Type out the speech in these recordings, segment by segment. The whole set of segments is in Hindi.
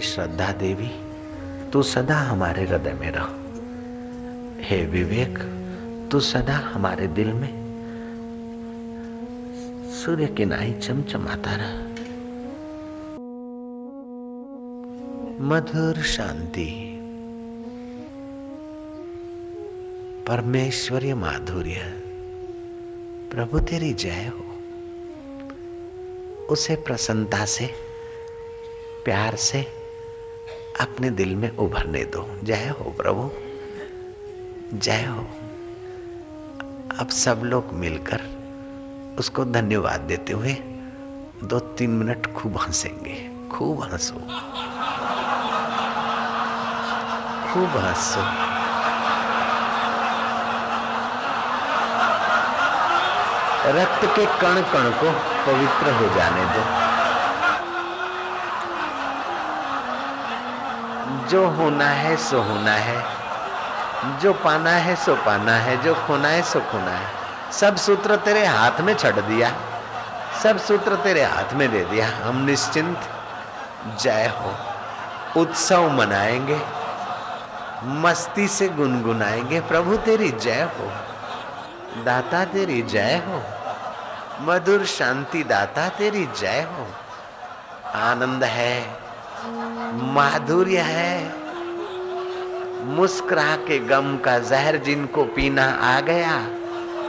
श्रद्धा देवी, तू सदा हमारे हृदय में रह। हे विवेक, तू सदा हमारे दिल में। सूर्य की नाई चमचमाता रह। मधुर शांति। परमेश्वरीय माधुर्य। प्रभु तेरी जय हो। उसे प्रसन्नता से, प्यार से अपने दिल में उभरने दो। जय हो प्रभु। जय हो। अब सब लोग मिलकर उसको धन्यवाद देते हुए दो तीन मिनट खूब हंसेंगे। खूब हंसो। खूब हंसो। रक्त के कण कण को पवित्र हो जाने दो। जो होना है, सो होना है। जो पाना है, सो पाना है। जो खोना है, सो खोना है। सब सूत्र तेरे हाथ में छड़ दिया। सब सूत्र तेरे हाथ में दे दिया। हम निश्चिंत। जय हो। उत्सव मनाएँगे। मस्ती से गुनगुनाएँगे। प्रभु तेरी जय हो। दाता तेरी जय हो। मधुर शांति दाता तेरी जय हो। आनंद है। माधुर्य है। मुस्कुरा के गम का जहर जिनको पीना आ गया,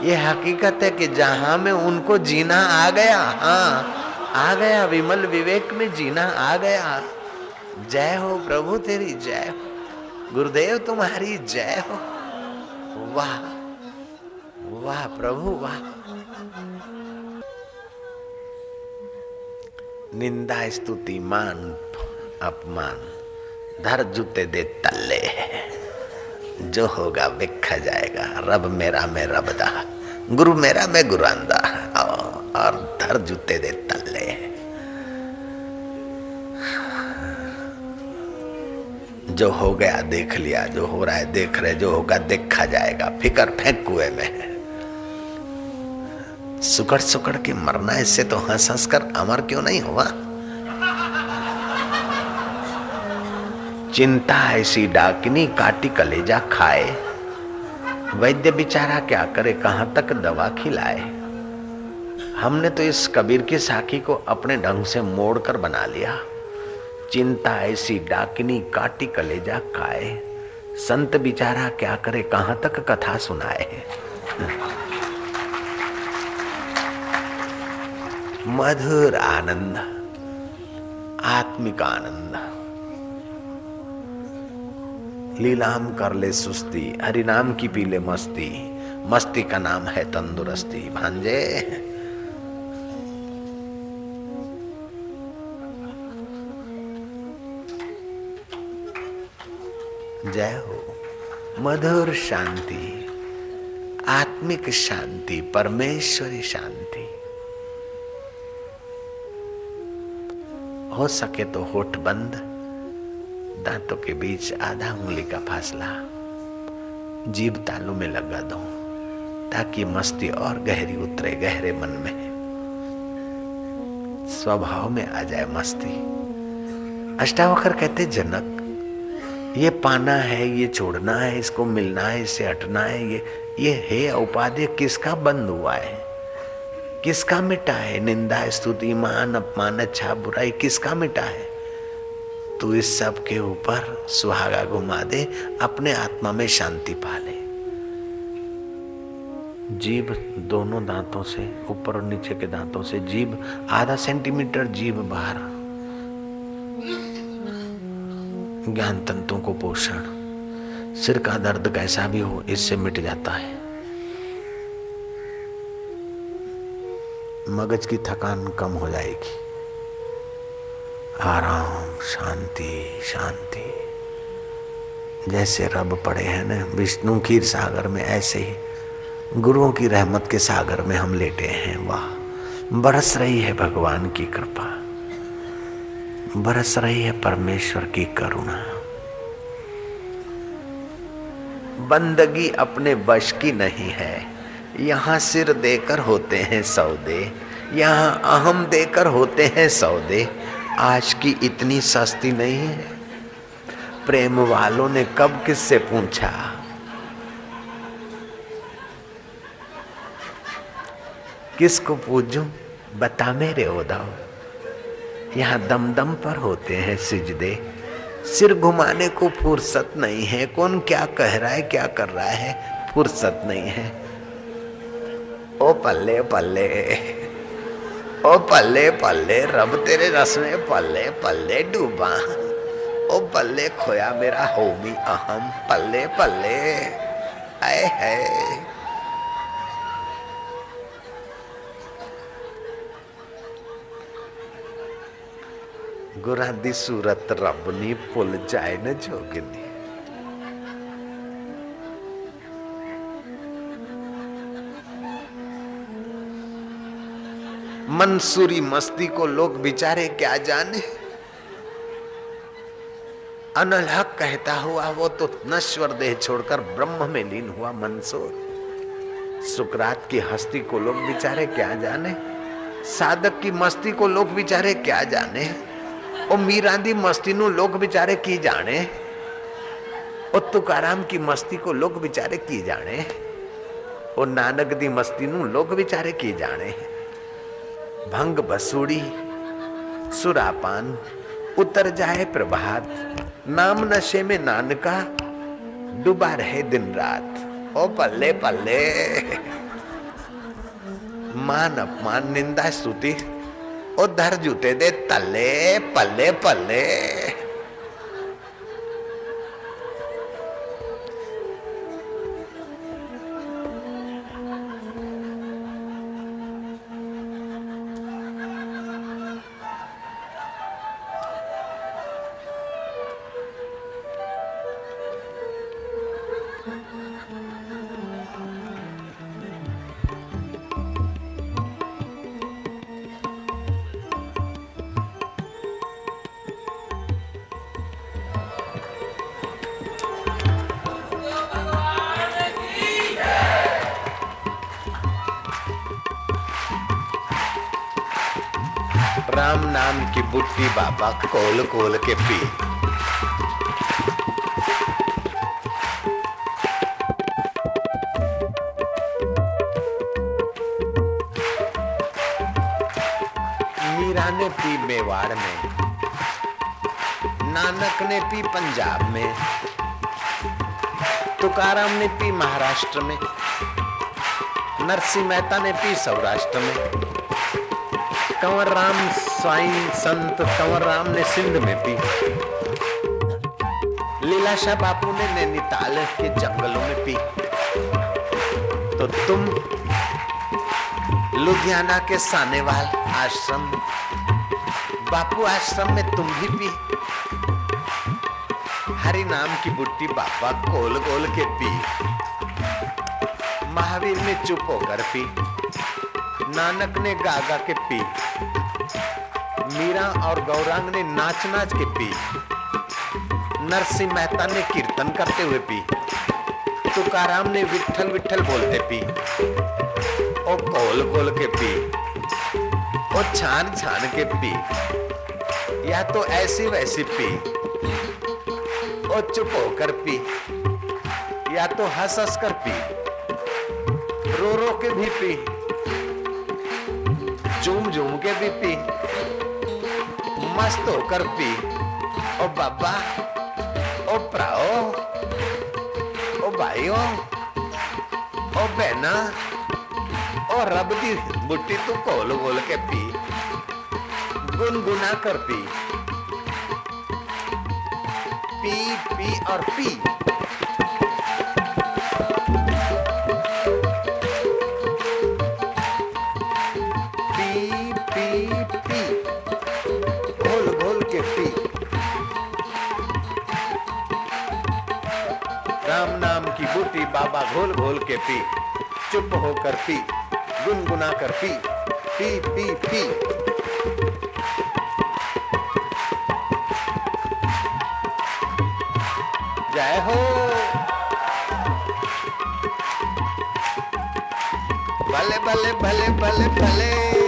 ये हकीकत है कि जहाँ में उनको जीना आ गया हाँ आ गया विमल विवेक में जीना आ गया। जय हो प्रभु तेरी, जय हो। गुरुदेव तुम्हारी, जय हो। वाह वाह प्रभु, वाह। निंदा स्तुति मान। अपमान। धर जूते दे तल्ले। जो होगा विखा जाएगा। रब मेरा मैं रबदा। गुरु मेरा मैं गुरांदा। और धर जूते दे तल्ले। जो हो गया देख लिया, जो हो रहा है देख रहे, जो होगा देखा जाएगा। फिकर फेंक कुएँ में। सुकड़ सुकड़ के मरना, इससे तो हंस हंस कर अमर क्यों नहीं हुआ? चिंता ऐसी डाकिनी काटी कलेजा खाए। वैद्य बिचारा क्या करे, कहाँ तक दवा खिलाए? हमने तो इस कबीर की साखी को अपने ढंग से मोड़ कर बना लिया। चिंता ऐसी डाकिनी काटी कलेजा खाए। संत बिचारा क्या करे, कहाँ तक कथा सुनाए? मधुर आनंद, आत्मिक आनंद। लीलाम कर ले सुस्ती हरि नाम की पीले मस्ती। मस्ती का नाम है तंदुरुस्ती। भांजे। जय हो। मधुर शांति, आत्मिक शांति, परमेश्वरी शांति। हो सके तो होठ बंद। दांतों के बीच आधा उंगली का फासला। जीभ तालू में लगा दो, ताकि मस्ती और गहरी उतरे गहरे मन में। स्वभाव में आ जाए मस्ती। अष्टावकर कहते जनक, ये पाना है, ये छोड़ना है, इसको मिलना है, इससे हटना है, ये ये है उपाधि किसका बंद हुआ है? किसका मिटा है? निंदा, स्तुति, मान, अपमान अच्छा बुराई, किसका मिटा है? तू इस सब के ऊपर सुहागा घुमा दे, अपने आत्मा में शांति पा ले जीभ दोनों दांतों से, ऊपर और नीचे के दांतों से जीभ, आधा सेंटीमीटर जीभ बाहर। ज्ञान तंतुओं को पोषण। सिर का दर्द कैसा भी हो, इससे मिट जाता है। मगज की थकान कम हो जाएगी। आराम, शांति शांति। जैसे रब पड़े हैं ना, विष्णु खीर सागर में ऐसे ही, गुरुओं की रहमत के सागर में हम लेटे हैं, वाह। बरस रही है भगवान की कृपा। बरस रही है परमेश्वर की करुणा। बंदगी अपने वश की नहीं है। यहाँ सिर देकर होते हैं सौदे, यहाँ अहम देकर होते हैं सौदे। आज की इतनी सस्ती नहीं है। प्रेम वालों ने कब किससे पूछा? किसको पूजूं बता मेरे उदाव यहाँ दम दम पर होते हैं सिजदे। सिर घुमाने को फुर्सत नहीं है। कौन क्या कह रहा है, क्या कर रहा है? फुर्सत नहीं है। ओ पल्ले पल्ले। ओ पल्ले पल्ले, रब तेरे रस में पल्ले पल्ले डूबा। ओ पल्ले खोया मेरा होमी अहम, पल्ले पल्ले, आए है गुरा दी सूरत रब नी भुल जाए न जोगनी। मंसूरी मस्ती को लोग बिचारे क्या जाने? अनलहक कहता हुआ वो तो नश्वर देह छोड़कर ब्रह्म में लीन हुआ मंसूर। सुकरात की हस्ती को लोग बिचारे क्या जाने? साधक की मस्ती को लोग बिचारे क्या जाने? ओ मीरा दी मस्ती नु लोग बिचारे की जाने? ओ तुकाराम की मस्ती को लोग बिचारे की जाने? ओ नानक दी मस्ती नु लोग बिचारे की जाने? भंग बसूड़ी सुरापान, उतर जाए प्रभात। नाम नशे में नानका, डूबा रहे दिन रात। ओ पल्ले पल्ले। मान अपमान, निंदा स्तुति, ओ धर जूते दे तले पल्ले पल्ले। कोल कोल के पी। मीरा ने पी मेवाड़ में। नानक ने पी पंजाब में। तुकाराम ने पी महाराष्ट्र में। नरसिंह मेहता ने पी सौराष्ट्र में। कंवर राम स्वाइन संत कंवर राम ने सिंध में पी। लीलाशाह बापू ने नैनीताल के जंगलों में पी। तो तुम लुधियाना के सानेवाल आश्रम, बापू आश्रम में तुम भी पी। हरि नाम की बुट्टी बाबा गोल गोल के पी। महावीर ने चुप होकर पी। नानक ने गागा के पी। मीरा और गौरांग ने नाच नाच के पी। नरसिंह मेहता ने कीर्तन करते हुए पी। तुकाराम ने विठल विठल बोलते पी। ओ कोल कोल के पी। ओ छान छान के पी। या तो ऐसी वैसी पी। ओ चुप होकर पी। या तो हंस हंस कर पी। रो रो के भी पी। झूम झूम के भी पी। मस्त होकर पी ओ बाबा ओ प्राओ ओ भाइयों ओ बहना ओ रब दी बुट्टी तू कोल गोल के पी गुनगुना कर पी पी पी और पी बूटी बाबा घोल घोल के पी। चुप होकर पी, गुनगुना कर पी पी पी पी। जय हो। भले भले भले भले भले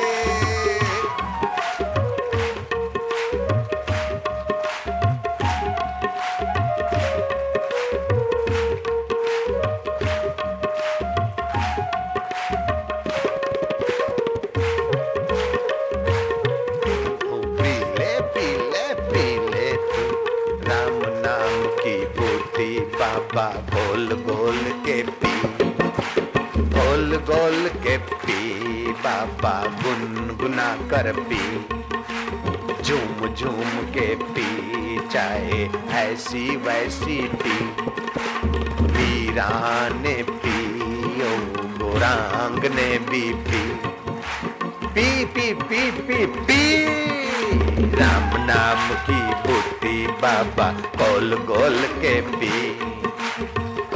बाबा गोल गोल के पी गोल गोल के पी, बाबा गुनगुना कर पी। झूम झूम के पी, चाहे ऐसी वैसी पी। वीरा ने पी ओ गोरांग ने भी पी। पी पी पी पी पी। राम नाम की बूटी बाबा कोल गोल के पी।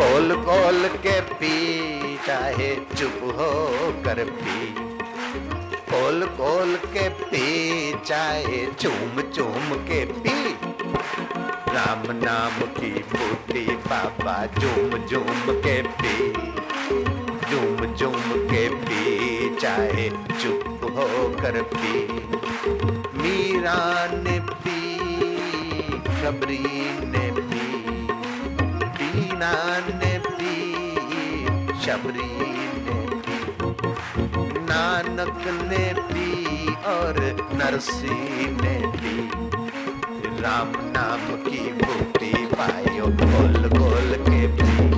कोल कोल के पी, चाहे चुप हो कर पी। कोल कोल के पी, चाहे चूम चूम के पी। राम नाम की बूटी बाबा झूम झूम के पी। झूम झूम के पी, चाहे चुप हो कर पी। मीरा ने पी खबरी ने शबरी ने नानक ने पी और नरसी ने पी राम नाम की बूटी पायो गोल गोल के पी।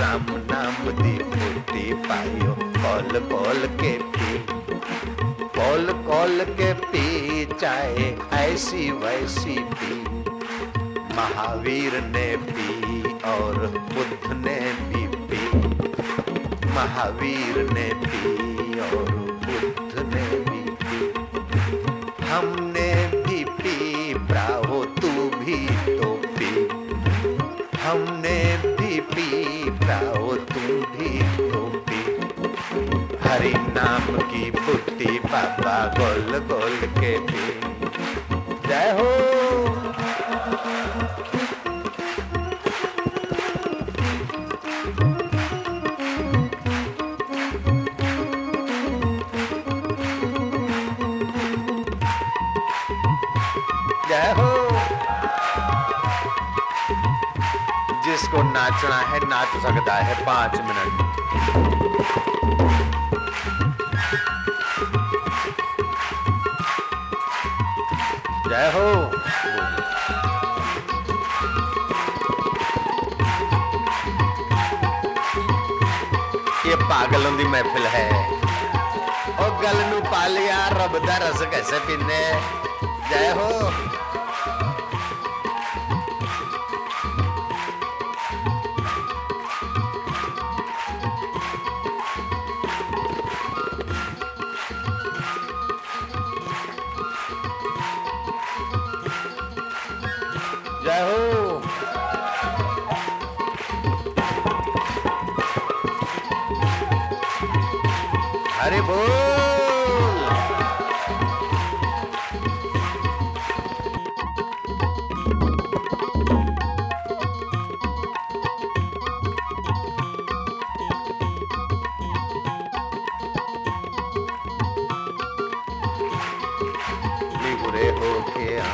राम नाम दी बूटी पायो गोल गोल के पी। कॉल कॉल के पी चाहे ऐसी वैसी पी। महावीर ने पी और बुद्ध ने पी। महावीर ने पी और बुद्ध ने भी। पी हमने भी पी प्राहो तू भी तो पी। हमने भी पी प्राहो तू भी तो पी। हरि नाम की बुट्टी बाबा गोल गोल के पी। जय हो। जिसको नाचना है, नाच सकता है पाँच मिनट। जय हो। ये पागलों की महफिल है। ओ गल नु पा लिया, रब दा रस कैसे पीने? जय हो।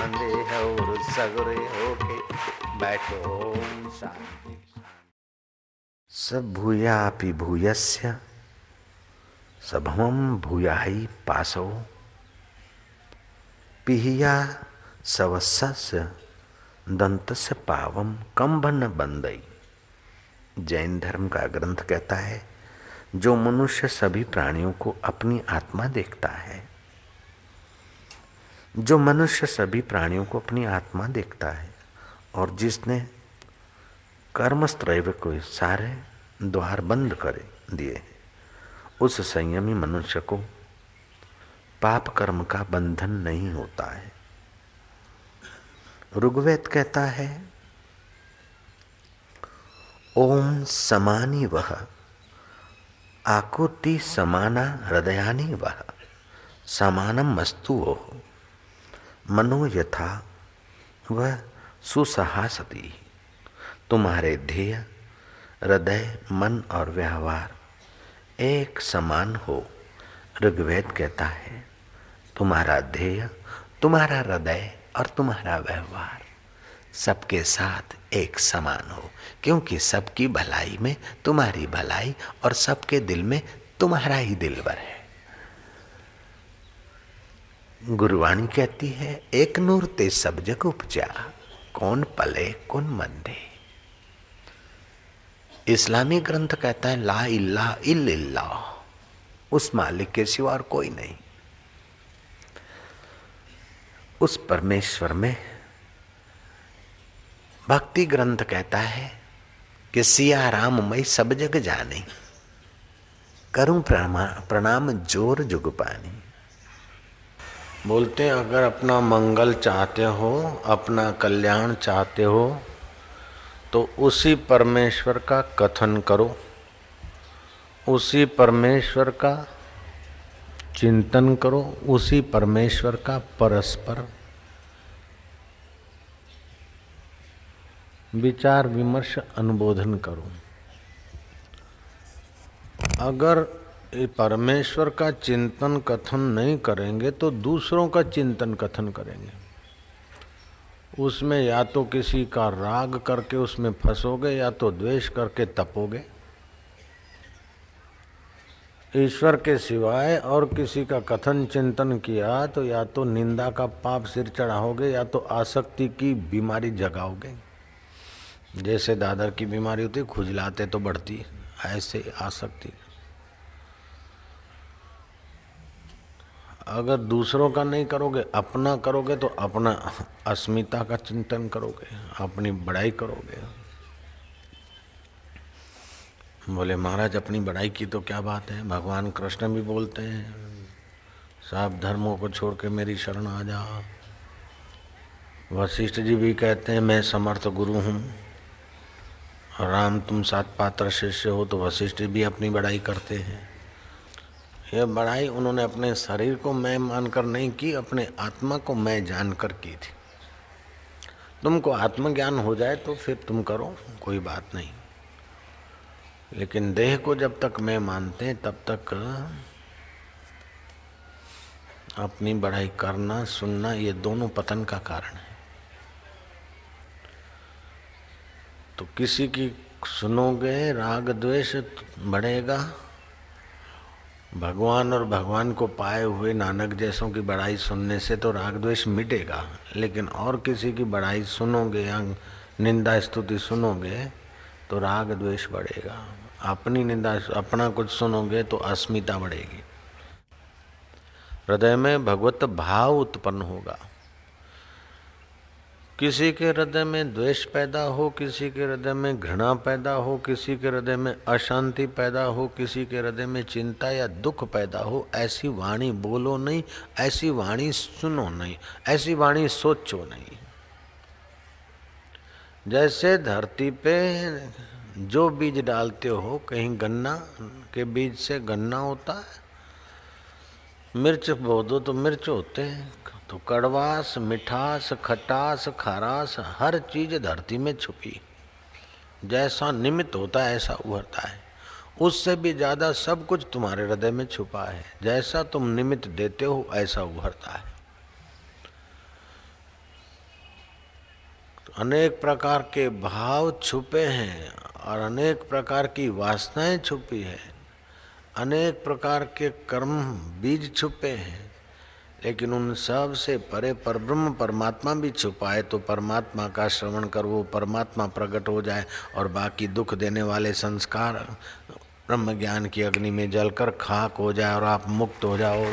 है और सगरे होके बैठो ओम शांति। सब भूयापि भूयस्य सभम भूयाही पासो। पिहिया सवस्य दंत से पावम कम बन बंदई जैन धर्म का ग्रंथ कहता है, जो मनुष्य सभी प्राणियों को अपनी आत्मा देखता है। जो मनुष्य सभी प्राणियों को अपनी आत्मा देखता है और जिसने कर्मस्त्रैव को सारे द्वार बंद कर दिए हैं, उस संयमी मनुष्य को पाप कर्म का बंधन नहीं होता है। ऋग्वेद कहता है, ओम समानी वह आकुति समाना हृदयानी वह समानम मस्तु ओह मनो यथा, वह सुसहासती। तुम्हारे ध्येय, हृदय, मन और व्यवहार एक समान हो, ऋग्वेद कहता है। तुम्हारा ध्येय, तुम्हारा हृदय और तुम्हारा व्यवहार सबके साथ एक समान हो, क्योंकि सबकी भलाई में तुम्हारी भलाई और सबके दिल में तुम्हारा ही दिलवर है। गुरुवाणी कहती है, एक नूर ते सब जग उपजा, कौन पले, कौन मंदे. इस्लामी ग्रंथ कहता है, ला इल्ला इल्ला उस मालिक के सिवा और कोई नहीं। उस परमेश्वर में भक्ति ग्रंथ कहता है कि सिया राम मई सब जग जाने, करूँ प्रणाम ज़ोर जुग पानी। बोलते हैं, अगर अपना मंगल चाहते हो, अपना कल्याण चाहते हो तो उसी परमेश्वर का कथन करो। उसी परमेश्वर का चिंतन करो, उसी परमेश्वर का परस्पर विचार विमर्श, अनुबोधन करो। अगर परमेश्वर का चिंतन कथन नहीं करेंगे तो दूसरों का चिंतन कथन करेंगे। उसमें या तो किसी का राग करके उसमें फंसोगे, या तो द्वेष करके तपोगे। ईश्वर के सिवाय और किसी का कथन चिंतन किया तो या तो निंदा का पाप सिर चढ़ाओगे, या तो आसक्ति की बीमारी जगाओगे। जैसे दादर की बीमारी होती, खुजलाते तो बढ़ती, ऐसे आसक्ति। अगर दूसरों का नहीं करोगे, अपना करोगे तो अपना अस्मिता का चिंतन करोगे, अपनी बड़ाई करोगे। बोले, महाराज, अपनी बड़ाई की तो क्या बात है? भगवान कृष्ण भी बोलते हैं, सब धर्मों को छोड़ के मेरी शरण आ जा। वशिष्ठ जी भी कहते हैं, मैं समर्थ गुरु हूँ। राम, तुम सात पात्र शिष्य हो तो वशिष्ठ भी अपनी बड़ाई करते हैं। यह बड़ाई उन्होंने अपने शरीर को मैं मानकर नहीं की, अपने आत्मा को मैं जानकर की थी। तुमको आत्मज्ञान हो जाए तो फिर तुम करो, कोई बात नहीं। लेकिन देह को जब तक मैं मानते हैं, तब तक अपनी बढ़ाई करना, सुनना, ये दोनों पतन का कारण है। तो किसी की सुनोगे, राग, द्वेष, बढ़ेगा। भगवान और भगवान को पाए हुए नानक जैसों की बड़ाई सुनने से तो राग द्वेष मिटेगा, लेकिन और किसी की बड़ाई सुनोगे, या निंदा स्तुति सुनोगे तो राग द्वेष बढ़ेगा। अपनी निंदा, अपना कुछ सुनोगे तो अस्मिता बढ़ेगी। हृदय में भगवत भाव उत्पन्न होगा। किसी के हृदय में द्वेष पैदा हो, किसी के हृदय में घृणा पैदा हो, किसी के हृदय में अशांति पैदा हो, किसी के हृदय में चिंता या दुख पैदा हो, ऐसी वाणी बोलो नहीं, ऐसी वाणी सुनो नहीं, ऐसी वाणी सोचो नहीं। जैसे धरती पे जो बीज डालते हो, कहीं गन्ना के बीज से गन्ना होता है, मिर्च बो दो तो मिर्च होते हैं। तो कड़वास मिठास, खटास, खारास, हर चीज़ धरती में छुपी। जैसा निमित्त होता है, ऐसा उभरता है। उससे भी ज़्यादा सब कुछ तुम्हारे हृदय में छुपा है। जैसा तुम निमित्त देते हो, ऐसा उभरता है। तो अनेक प्रकार के भाव छुपे हैं और अनेक प्रकार की वासनाएँ छुपी है। अनेक प्रकार के कर्म, बीज छुपे हैं। लेकिन उन सबसे परे पर ब्रह्म परमात्मा भी छुपाए तो परमात्मा का श्रवण कर वो परमात्मा प्रकट हो जाए और बाकी दुख देने वाले संस्कार ब्रह्म ज्ञान की अग्नि में जलकर खाक हो जाए और आप मुक्त हो जाओ।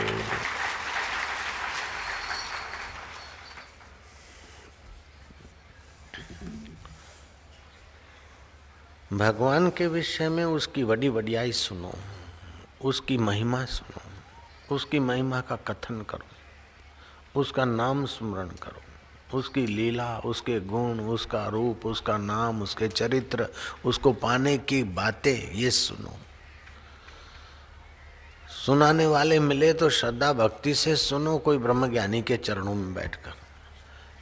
भगवान के विषय में उसकी बड़ी वडियाई सुनो, उसकी महिमा सुनो, उसकी महिमा का कथन करो। उसका नाम स्मरण करो। उसकी लीला, उसके गुण, उसका रूप, उसका नाम, उसके चरित्र, उसको पाने की बातें, ये सुनो। सुनाने वाले मिले तो श्रद्धा भक्ति से सुनो, कोई ब्रह्मज्ञानी के चरणों में बैठकर।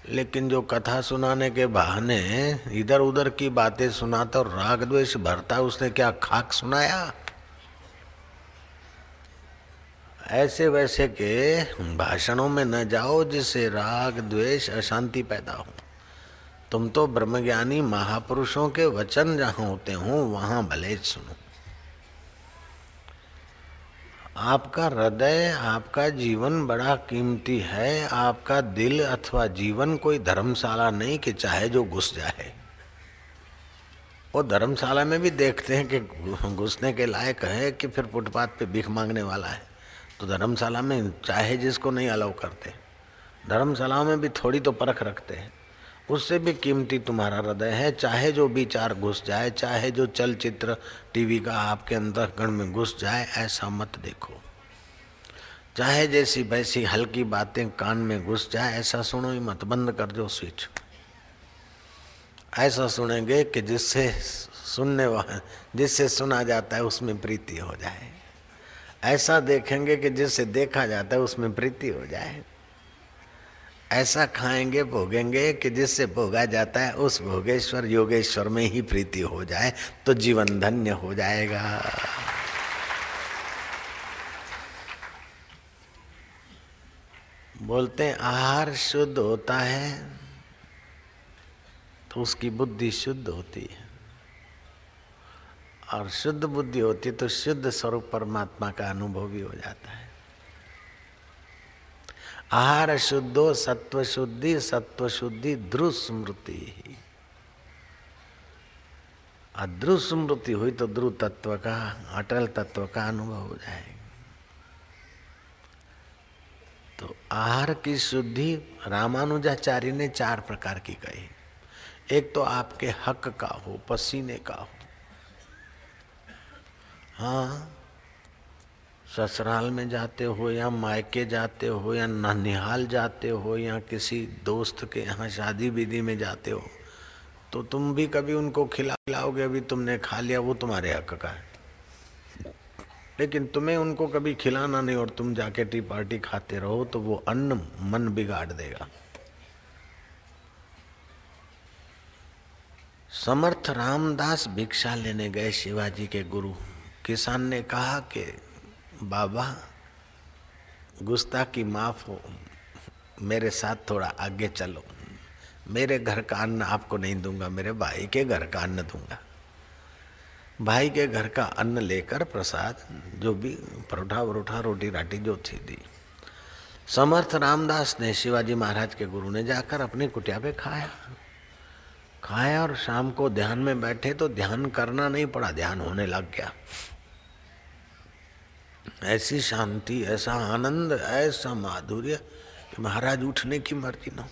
लेकिन जो कथा सुनाने के बहाने इधर उधर की बातें सुनाता और राग द्वेष भरता, उसने क्या खाक सुनाया? ऐसे वैसे के भाषणों में न जाओ जिससे राग, द्वेष, अशांति पैदा हो। तुम तो ब्रह्मज्ञानी महापुरुषों के वचन जहाँ होते हो, वहाँ भले सुनो। आपका हृदय, आपका जीवन बड़ा कीमती है। आपका दिल अथवा जीवन कोई धर्मशाला नहीं कि चाहे जो घुस जाए। वो धर्मशाला में भी देखते हैं कि घुसने के लायक है कि फिर फुटपाथ पे भीख मांगने वाला है। तो धर्मशाला में चाहे जिसको नहीं अलाउ करते। धर्मशालाओं में भी थोड़ी तो परख रखते हैं। उससे भी कीमती तुम्हारा हृदय है। चाहे जो विचार घुस जाए, चाहे जो चलचित्र टीवी का आपके अंतःकरण में घुस जाए, ऐसा मत देखो। चाहे जैसी वैसी हल्की बातें कान में घुस जाए, ऐसा सुनो ही मत। बंद कर दो स्विच। ऐसा सुनेंगे कि जिससे सुनने जिससे सुना जाता है, उसमें प्रीति हो जाए। ऐसा देखेंगे कि जिससे देखा जाता है उसमें प्रीति हो जाए। ऐसा खाएँगे, भोगेंगे कि जिससे भोगा जाता है उस भोगेश्वर, योगेश्वर में ही प्रीति हो जाए तो जीवन धन्य हो जाएगा। बोलते हैं, आहार शुद्ध होता है तो उसकी बुद्धि शुद्ध होती है। और शुद्ध बुद्धि होती तो शुद्ध स्वरूप परमात्मा का अनुभव भी हो जाता है। आहार शुद्धो, सत्व शुद्धि सत्व शुद्धि ध्रुव स्मृति अध्रुव स्मृति हुई तो ध्रुव तत्व का, अटल तत्व का अनुभव हो जाएगा। तो आहार की शुद्धि रामानुजाचार्य ने चार प्रकार की कही। एक तो आपके हक का हो, पसीने का हो। हाँ ससुराल में जाते हो या मायके जाते हो या ननिहाल जाते हो या किसी दोस्त के यहाँ शादी विधि में जाते हो तो तुम भी कभी उनको खिला खिलाओगे, अभी तुमने खा लिया, वो तुम्हारे हक का है। लेकिन तुम्हें उनको कभी खिलाना नहीं और तुम जाके टी पार्टी खाते रहो तो वो अन्न मन बिगाड़ देगा। समर्थ रामदास भिक्षा लेने गए शिवाजी के गुरु। किसान ने कहा कि, बाबा, गुस्ताखी माफ़ हो, मेरे साथ थोड़ा आगे चलो। मेरे घर का अन्न आपको नहीं दूँगा, मेरे भाई के घर का अन्न दूँगा। भाई के घर का अन्न लेकर प्रसाद, जो भी परोठा वरोठा, रोटी राटी जो थी दी। समर्थ रामदास ने शिवाजी महाराज के गुरु ने जाकर अपनी कुटिया पे खाया। खाया और शाम को ध्यान में बैठे तो ध्यान करना नहीं पड़ा, ध्यान होने लग गया। ऐसी शांति, ऐसा आनंद, ऐसा माधुर्य कि महाराज उठने की मर्ज़ी न हो।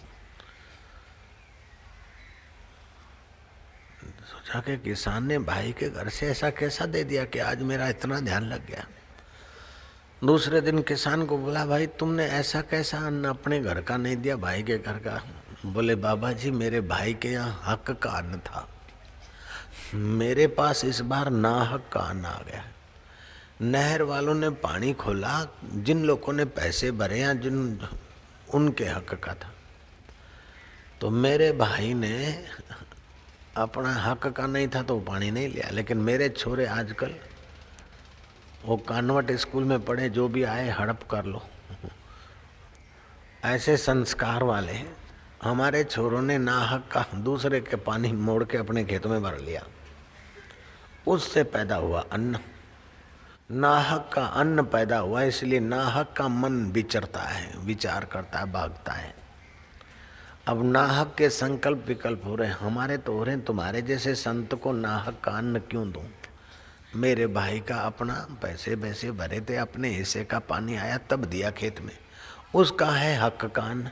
सोचा कि किसान ने भाई के घर से ऐसा कैसा दे दिया कि आज मेरा इतना ध्यान लग गया। दूसरे दिन किसान को बोला, भाई, तुमने ऐसा कैसा अन्न अपने घर का नहीं दिया, भाई के घर का? बोले, बाबा जी, मेरे भाई के यहाँ हक का अन्न था। मेरे पास इस बार ना हक का अन्न आ गया। नहर वालों ने पानी खोला, जिन लोगों ने पैसे भरे या जिन, उनके हक का था। तो मेरे भाई ने अपना हक का नहीं था तो पानी नहीं लिया, लेकिन मेरे छोरे आजकल, वो कानवट स्कूल में पढ़े, जो भी आए, हड़प कर लो। ऐसे संस्कार वाले, हमारे छोरों ने ना हक का, दूसरे के पानी मोड़ के अपने खेतों में भर लिया। उससे पैदा हुआ अन्न। नाहक का अन्न पैदा हुआ, इसलिए नाहक का मन विचरता है, विचार करता है, भागता है। अब नाहक के संकल्प विकल्प हो रहे हैं। हमारे तो हो रहे हैं, तुम्हारे जैसे संत को नाहक का अन्न क्यों दूँ? मेरे भाई का अपना पैसे वैसे भरे थे, अपने हिस्से का पानी आया, तब दिया खेत में। उसका है हक का अन्न।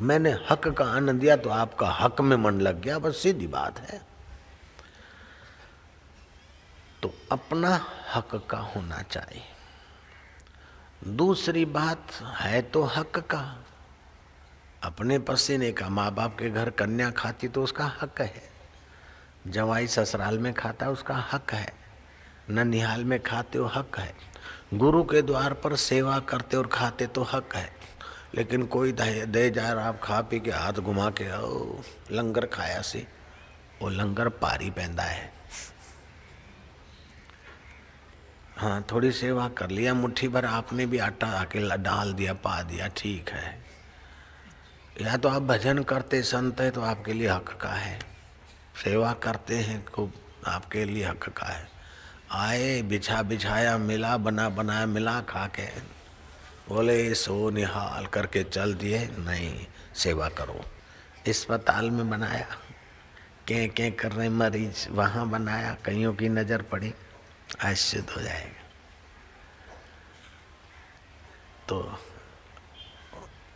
मैंने हक का अन्न दिया तो आपका हक में मन लग गया, बस सीधी बात है तो अपना हक का होना चाहिए। दूसरी बात है तो हक का। अपने पसीने का माँ बाप के घर कन्या खाती तो उसका हक है। जवाई ससुराल में खाता उसका हक है। ननिहाल में खाते हो हक है। गुरु के द्वार पर सेवा करते और खाते तो हक है। लेकिन कोई दे जा रहा आप खा पी के हाथ घुमा के ओ लंगर खाया सी, वो लंगर पारी पैदा है। हाँ थोड़ी सेवा कर लिया, मुट्ठी भर आपने भी आटा आके डाल दिया, पा दिया, ठीक है। या तो आप भजन करते संत है तो आपके लिए हक का है। सेवा करते हैं खूब आपके लिए हक का है। आए, बिछा बिछाया, मिला बना बनाया, मिला खा के। बोले, सो निहाल करके चल दिए, नहीं, सेवा करो। अस्पताल में बनाया। के के कर रहे मरीज़ वहाँ बनाया, कईयों की नज़र पड़ी। शुद्ध हो जाएगा तो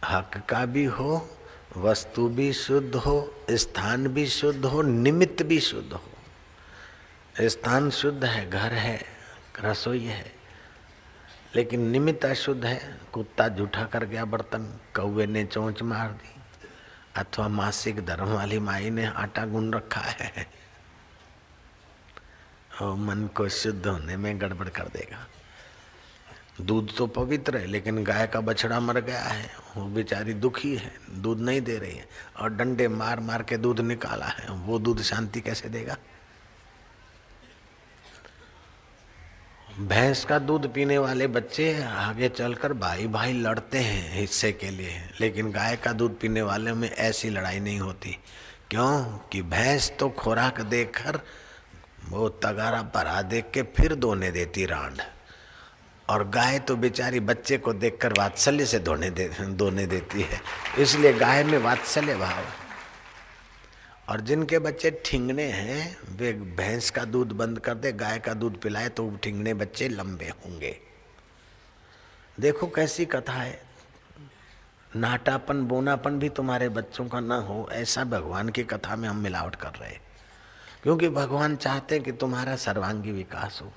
हक का भी हो, वस्तु भी शुद्ध हो, स्थान भी शुद्ध हो, निमित्त भी शुद्ध हो। स्थान शुद्ध है, घर है, रसोई है, लेकिन निमित्त अशुद्ध है। कुत्ता जूठा कर गया बर्तन, कौवे ने चोंच मार दी, अथवा मासिक धर्म वाली माई ने आटा गुन रखा है। और मन को शुद्ध होने में गड़बड़ कर देगा। दूध तो पवित्र है, लेकिन गाय का बछड़ा मर गया है। वो बेचारी दुखी है, दूध नहीं दे रही है। और डंडे मार मार के दूध निकाला है, वो दूध शांति कैसे देगा? भैंस का दूध पीने वाले बच्चे आगे चलकर भाई भाई लड़ते हैं हिस्से के लिए, लेकिन गाय का दूध पीने वाले में ऐसी लड़ाई नहीं होती। क्यों? कि भैंस तो खुराक देकर वो तगारा भरा देख के फिर धोने देती रांड। और गाय तो बेचारी बच्चे को देखकर वात्सल्य से धोने दे दोने देती है। इसलिए गाय में वात्सल्य भाव है। और जिनके बच्चे ठिंगने हैं, वे भैंस का दूध बंद कर दे, गाय का दूध पिलाए तो ठिंगने बच्चे लंबे होंगे। देखो कैसी कथा है। नाटापन, बोनापन भी तुम्हारे बच्चों का ना हो, ऐसा भगवान की कथा में हम मिलावट कर रहे क्योंकि भगवान चाहते कि तुम्हारा सर्वांगी विकास हो।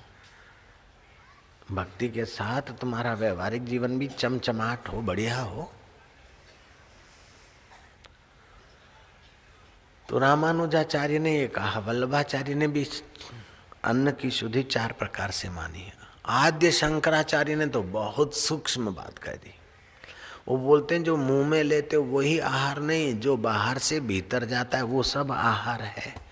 भक्ति के साथ तुम्हारा व्यवहारिक जीवन भी चमचमाट हो, बढ़िया हो। तो रामानुजाचार्य ने ये कहा, वल्लभाचार्य ने भी अन्न की शुद्धि चार प्रकार से मानी है। आद्य शंकराचार्य ने तो बहुत सूक्ष्म बात कह दी। वो बोलते हैं, जो मुँह में लेते वही आहार नहीं, जो बाहर से भीतर जाता है, वो सब आहार है।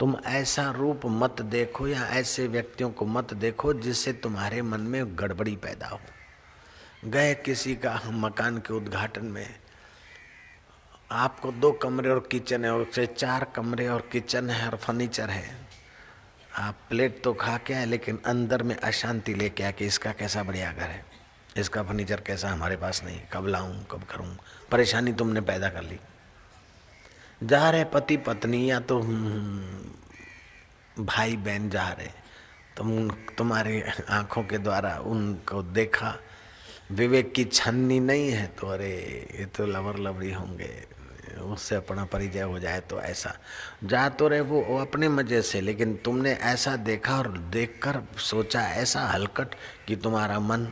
तुम ऐसा रूप मत देखो या ऐसे व्यक्तियों को मत देखो जिससे तुम्हारे मन में गड़बड़ी पैदा हो। गए किसी का मकान के उद्घाटन में। आपको दो कमरे और किचन है, और चार कमरे और किचन है और फर्नीचर है। आप प्लेट तो खा के आए, लेकिन अंदर में अशांति लेके आके इसका कैसा बढ़िया घर है? इसका फर्नीचर कैसा हमारे पास नहीं? कब लाऊं, कब करूँ? परेशानी तुमने पैदा कर ली। जा रहे पति पत्नी या तो हम्म, भाई बहन जा रहे। तुम तुम्हारी आँखों के द्वारा उनको देखा। विवेक की छन्नी नहीं है तो अरे ये तो लवर लवरी होंगे। उससे अपना परिचय हो जाए तो ऐसा। जा तो रहे वो, वो अपने मज़े से लेकिन तुमने ऐसा देखा और देखकर सोचा ऐसा हलकट कि तुम्हारा मन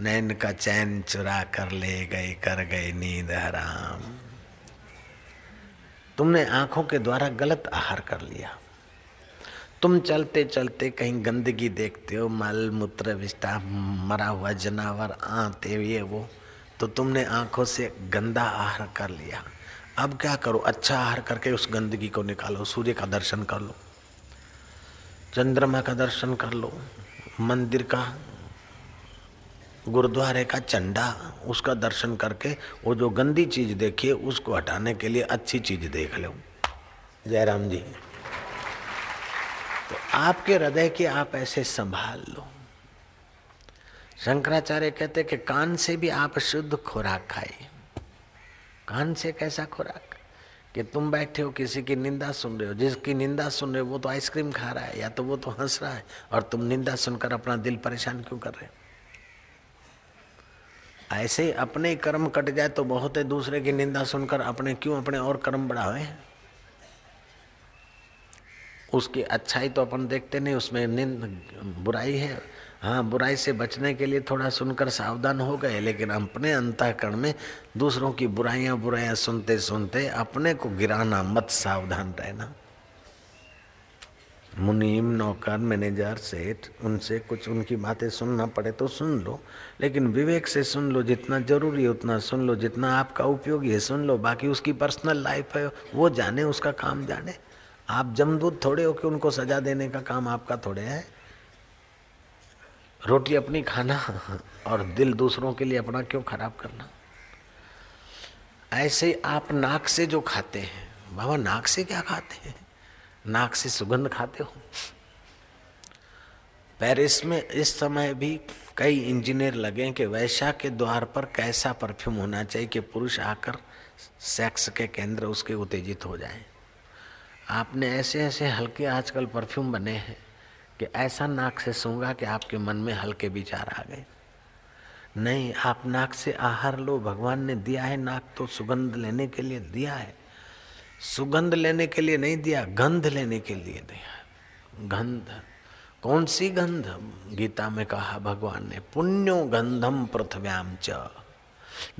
नैन का चैन चुरा कर ले गए कर गए नींद हराम। तुमने आँखों के द्वारा गलत आहार कर लिया। तुम चलते चलते कहीं गंदगी देखते हो, मल, मूत्र विष्टा मरा हुआ जनावर, आते ये, वो तो तुमने आँखों से गंदा आहार कर लिया। अब क्या करो? अच्छा आहार करके उस गंदगी को निकालो, सूर्य का दर्शन कर लो, चंद्रमा का दर्शन कर लो, मंदिर का गुरुद्वारे का चंडा, उसका दर्शन करके वो जो गंदी चीज़ देखिए उसको हटाने के लिए अच्छी चीज़ देख लो। जयराम जी तो आपके हृदय की आप ऐसे संभाल लो। शंकराचार्य कहते कि कान से भी आप शुद्ध खुराक खाइए कान से कैसा खुराक? कि तुम बैठे हो, किसी की निंदा सुन रहे हो, जिसकी निंदा सुन रहे हो, वो तो आइसक्रीम खा रहा है, या तो वो तो हंस रहा है, और तुम निंदा सुनकर अपना दिल परेशान क्यों कर रहे हो? ऐसे ही अपने कर्म कट जाए तो बहुत है दूसरे की निंदा सुनकर अपने क्यों अपने और कर्म बढ़ावे? उसकी अच्छाई तो अपन देखते नहीं, उसमें निंद बुराई है। हाँ बुराई से बचने के लिए थोड़ा सुनकर सावधान हो गए, लेकिन अपने अंतःकरण में दूसरों की बुराइयाँ बुराइयाँ सुनते सुनते अपने को गिराना मत, सावधान रहना। मुनीम, नौकर, मैनेजर, सेठ, उनसे कुछ उनकी बातें सुनना पड़े तो सुन लो, लेकिन विवेक से सुन लो, जितना ज़रूरी है उतना सुन लो, जितना आपका उपयोगी है सुन लो, बाकी उसकी पर्सनल लाइफ है, वो जाने, उसका काम जाने। आप जमदूत थोड़े हो कि उनको सजा देने का काम आपका थोड़े है? रोटी अपनी खाना और दिल दूसरों के लिए अपना क्यों खराब करना? ऐसे आप नाक से जो खाते हैं, बाबा नाक से क्या खाते हैं? नाक से सुगंध खाते हो? पेरिस में इस समय भी कई इंजीनियर लगे कि वैशा के द्वार पर कैसा परफ्यूम होना चाहिए कि पुरुष आकर सेक्स के केंद्र उसके उत्तेजित हो जाए। आपने ऐसे ऐसे हल्के आजकल परफ्यूम बने हैं कि ऐसा नाक से सूँगा कि आपके मन में हल्के विचार आ गए। नहीं, आप नाक से आहार लो, भगवान ने दिया है नाक तो सुगंध लेने के लिए दिया है। सुगंध लेने के लिए नहीं दिया, गंध लेने के लिए दिया। गंध, कौन सी गंध? गीता में कहा, भगवान ने, पुण्यो गंधम पृथ्व्याम च।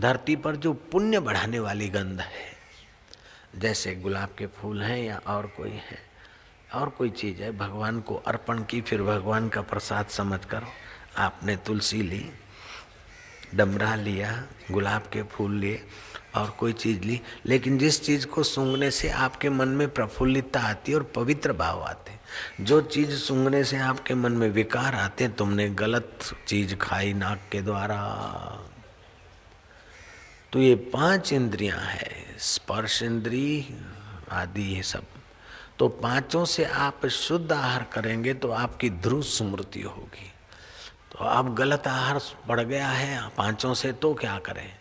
धरती पर जो पुण्य बढ़ाने वाली गंध है, जैसे गुलाब के फूल हैं या और कोई है, और कोई चीज़ है, भगवान को अर्पण की, फिर भगवान का प्रसाद समझ कर। आपने तुलसी ली, डमरा लिया, गुलाब के फूल लिए और कोई चीज़ ली। लेकिन जिस चीज़ को सूंघने से आपके मन में प्रफुल्लितता आती है और पवित्र भाव आते हैं। जो चीज़ सूंघने से आपके मन में विकार आते हैं, तुमने गलत चीज़ खाई नाक के द्वारा। तो ये पाँच इंद्रियाँ है, स्पर्श इंद्री आदि ये सब। तो पाँचों से आप शुद्ध आहार करेंगे तो आपकी ध्रुव स्मृति होगी। तो आप गलत आहार पड़ गया है, पाँचों से तो क्या करें?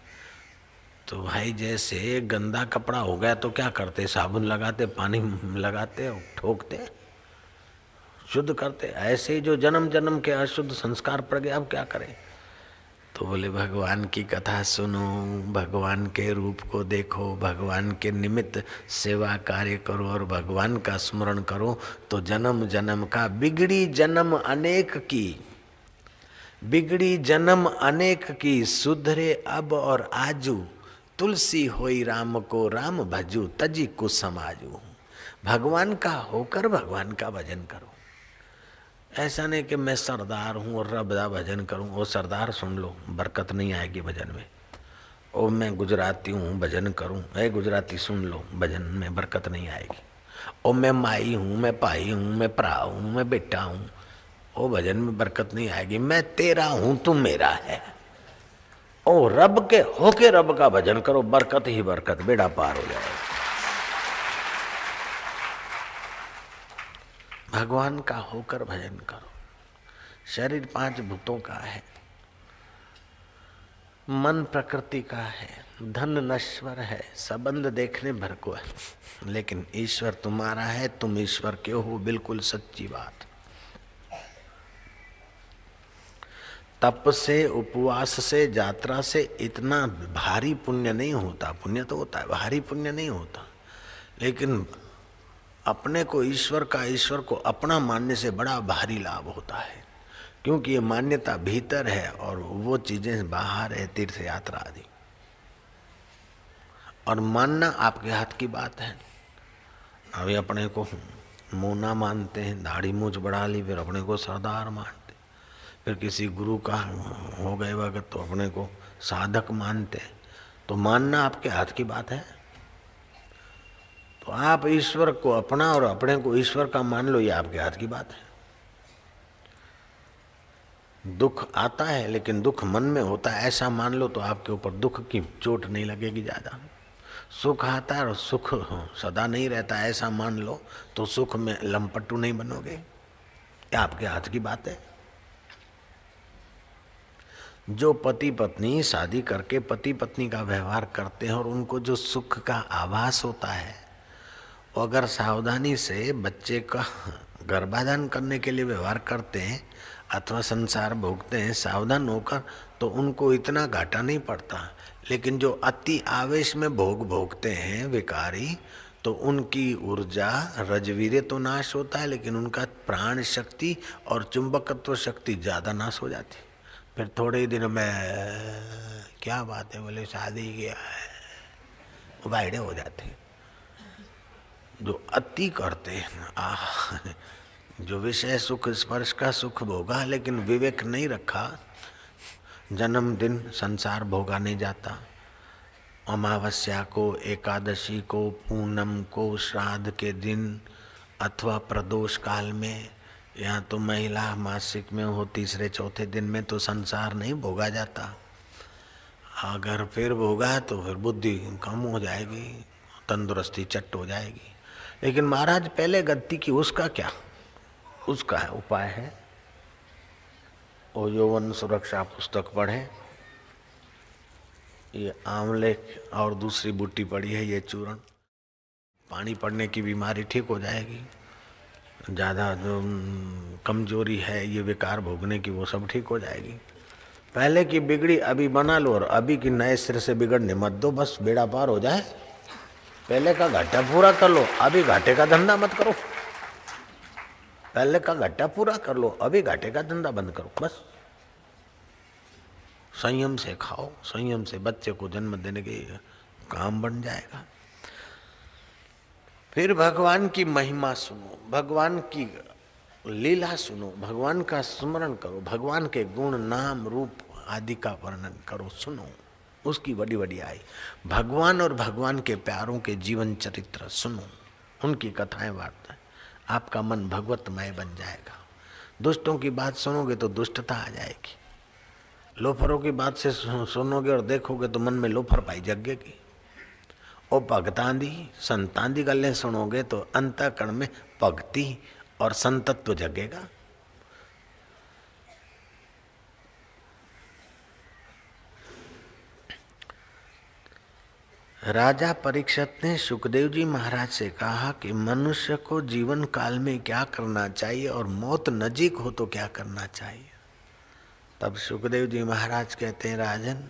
तो भाई जैसे गंदा कपड़ा हो गया तो क्या करते? साबुन लगाते, पानी लगाते ठोकते, शुद्ध करते। ऐसे ही जो जन्म जन्म के अशुद्ध संस्कार पड़ गए, अब क्या करें? तो बोले, भगवान की कथा सुनो, भगवान के रूप को देखो, भगवान के निमित्त सेवा कार्य करो और भगवान का स्मरण करो तो जन्म जन्म का, बिगड़ी जन्म अनेक की, बिगड़ी जन्म अनेक की, सुधरे अब और आजू। तुलसी होई राम को राम भजू, तजी को समाजू। भगवान का होकर भगवान का भजन करो। ऐसा नहीं कि मैं सरदार हूँ और रब दा भजन करूँ। वो सरदार सुन लो, बरकत नहीं आएगी भजन में। ओ मैं गुजराती हूँ, भजन करूँ। ऐ गुजराती सुन लो, भजन में बरकत नहीं आएगी। ओ मैं माई हूँ, मैं भाई हूँ, मैं प्रा हूँ, मैं बेटा हूँ। ओ भजन में बरकत नहीं आएगी। मैं तेरा हूँ, तू मेरा है। ओ रब के होके रब का भजन करो, बरकत ही बरकत, बेड़ा पार हो जाएगा भगवान का होकर भजन करो। शरीर पाँच भूतों का है, मन प्रकृति का है, धन नश्वर है, संबंध देखने भर को है। लेकिन ईश्वर तुम्हारा है, तुम ईश्वर के हो, बिल्कुल सच्ची बात। तप से, उपवास से, यात्रा से इतना भारी पुण्य नहीं होता। पुण्य तो होता है, भारी पुण्य नहीं होता। लेकिन अपने को, ईश्वर का, ईश्वर को अपना मानने से बड़ा भारी लाभ होता है। क्योंकि ये मान्यता भीतर है और वो चीज़ें बाहर है तीर्थ यात्रा आदि। और मानना आपके हाथ की बात है। अभी अपने को मोना मानते हैं दाढ़ी मूछ बढ़ा ली, फिर अपने को सरदार मानते फिर किसी गुरु का हो गए वक्त तो अपने को साधक मानते तो मानना आपके हाथ की बात है। तो आप ईश्वर को अपना और अपने को ईश्वर का मान लो, ये आपके हाथ की बात है। दुख आता है, लेकिन दुख मन में होता है। ऐसा मान लो तो आपके ऊपर दुख की चोट नहीं लगेगी ज़्यादा। सुख आता है और सुख सदा नहीं रहता। ऐसा मान लो तो सुख में लंपट्टू नहीं बनोगे। ये आपके हाथ की बात है। जो पति पत्नी शादी करके पति पत्नी का व्यवहार करते हैं और उनको जो सुख का आभास होता है, वो अगर सावधानी से बच्चे का गर्भाधान करने के लिए व्यवहार करते हैं अथवा संसार भोगते हैं, सावधान होकर तो उनको इतना घाटा नहीं पड़ता। लेकिन जो अति आवेश में भोग भोगते हैं विकारी तो उनकी ऊर्जा, रजवीर तो नाश होता है, लेकिन उनका प्राण शक्ति और चुंबकत्व शक्ति ज़्यादा नाश हो जाती फिर थोड़े ही दिन में, क्या बात है, बोले, शादी किया है। वाइडे हो जाते जो अति करते हैं आ जो विषय सुख, स्पर्श का सुख भोगा, लेकिन विवेक नहीं रखा, जन्मदिन संसार भोगा नहीं जाता। अमावस्या को, एकादशी को, पूनम को, श्राद्ध के दिन अथवा प्रदोष काल में या तो महिला मासिक में हो तीसरे चौथे दिन में तो संसार नहीं भोगा जाता। अगर फिर भोगा तो फिर बुद्धि कम हो जाएगी, तंदुरुस्ती चट हो जाएगी। लेकिन महाराज, पहले गलती की उसका क्या? उसका है, उपाय है। वो यौवन सुरक्षा पुस्तक पढ़े। ये आंवले और दूसरी बूटी पड़ी है, ये चूर्ण। पानी पड़ने की बीमारी ठीक हो जाएगी। ज़्यादा जो कमज़ोरी है, ये विकार भोगने की, वो सब ठीक हो जाएगी। पहले की बिगड़ी, अभी बना लो और अभी की नए सिर से बिगड़ने मत दो, बस बेड़ा पार हो जाए। पहले का घाटा पूरा कर लो, अभी घाटे का धंधा मत करो। पहले का घाटा पूरा कर लो, अभी घाटे का धंधा बंद करो, बस। संयम से खाओ, संयम से बच्चे को जन्म देने के काम बन जाएगा। फिर भगवान की महिमा सुनो, भगवान की लीला सुनो, भगवान का स्मरण करो, भगवान के गुण, नाम, रूप आदि का वर्णन करो, सुनो, उसकी बड़ी बड़ी आई। भगवान और भगवान के प्यारों के जीवन चरित्र सुनो, उनकी कथाएँ वार्ताएँ आपका मन भगवतमय बन जाएगा। दुष्टों की बात सुनोगे तो दुष्टता आ जाएगी। लोफरों की बात से, सुनोगे और देखोगे तो मन में लोफर पाई जगेगी। और भगतां दी संतां दी गलें सुनोगे तो अंतकरण में भक्ति और संतत्व जगेगा। राजा परीक्षत ने सुखदेव जी महाराज से कहा कि मनुष्य को जीवन काल में क्या करना चाहिए और मौत नजीक हो तो क्या करना चाहिए? तब सुखदेव जी महाराज कहते हैं, राजन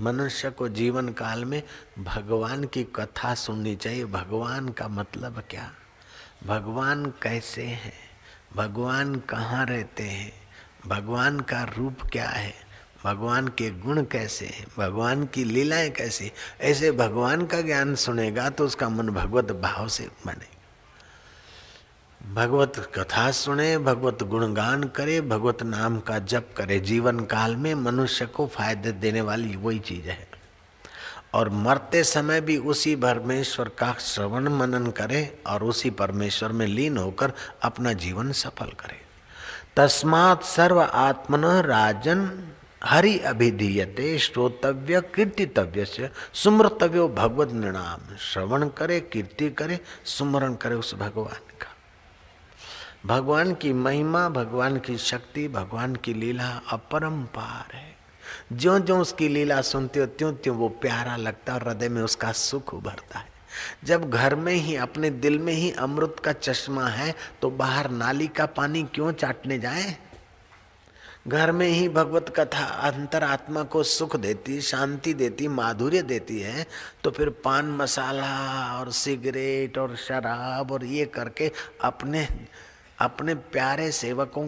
मनुष्य को जीवन काल में भगवान की कथा सुननी चाहिए। भगवान का मतलब क्या? भगवान कैसे हैं? भगवान कहाँ रहते हैं? भगवान का रूप क्या है? भगवान के गुण कैसे हैं? भगवान की लीलाएँ कैसी ऐसे भगवान का ज्ञान सुनेगा तो उसका मन भगवत भाव से बने भगवत कथा सुने, भगवत गुणगान करे, भगवत नाम का जप करे। जीवन काल में मनुष्य को फ़ायदे देने वाली वही चीज़ है। और मरते समय भी उसी परमेश्वर का श्रवण मनन करे और उसी परमेश्वर में लीन होकर अपना जीवन सफल करे। तस्मात सर्व आत्मन राजन हरि अभिधीयते, श्रोतव्य कीर्तितव्य से सुमृतव्यो भगवत निर्णाम श्रवण करे, कीर्ति करे, सुमरण करे उस भगवान भगवान की महिमा, भगवान की शक्ति, भगवान की लीला अपरंपार है। ज्यो ज्यो उसकी लीला सुनते हो त्यों त्यों वो प्यारा लगता है और हृदय में उसका सुख उभरता है। जब घर में ही, अपने दिल में ही अमृत का चश्मा है तो बाहर नाली का पानी क्यों चाटने जाए? घर में ही भगवत कथा अंतर आत्मा को सुख देती, शांति देती, माधुर्य देती है तो फिर पान मसाला और सिगरेट और शराब और ये करके अपने अपने प्यारे सेवकों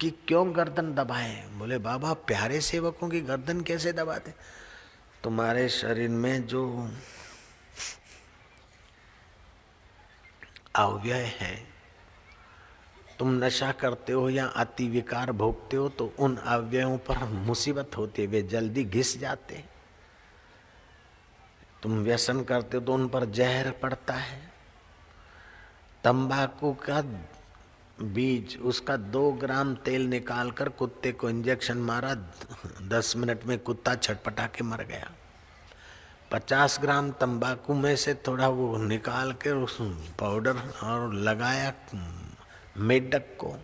की क्यों गर्दन दबाए? बोले, बाबा, प्यारे सेवकों की गर्दन कैसे दबाते? तुम्हारे शरीर में जो अव्यय है, तुम नशा करते हो या अति विकार भोगते हो तो उन अव्ययों पर मुसीबत होती है, वे जल्दी घिस जाते तुम व्यसन करते हो तो उन पर जहर पड़ता है। तंबाकू का बीज, उसका दो ग्राम तेल निकाल कर कुत्ते को इंजेक्शन मारा, दस मिनट में कुत्ता छटपटा के मर गया। पचास ग्राम तंबाकू में से थोड़ा वो निकाल कर उस पाउडर और लगाया, मेढक को।